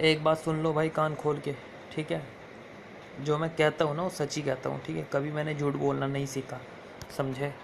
एक बात सुन लो भाई कान खोल के, ठीक है? जो मैं कहता हूँ ना, वो सच ही कहता हूँ, ठीक है? कभी मैंने झूठ बोलना नहीं सीखा, समझे?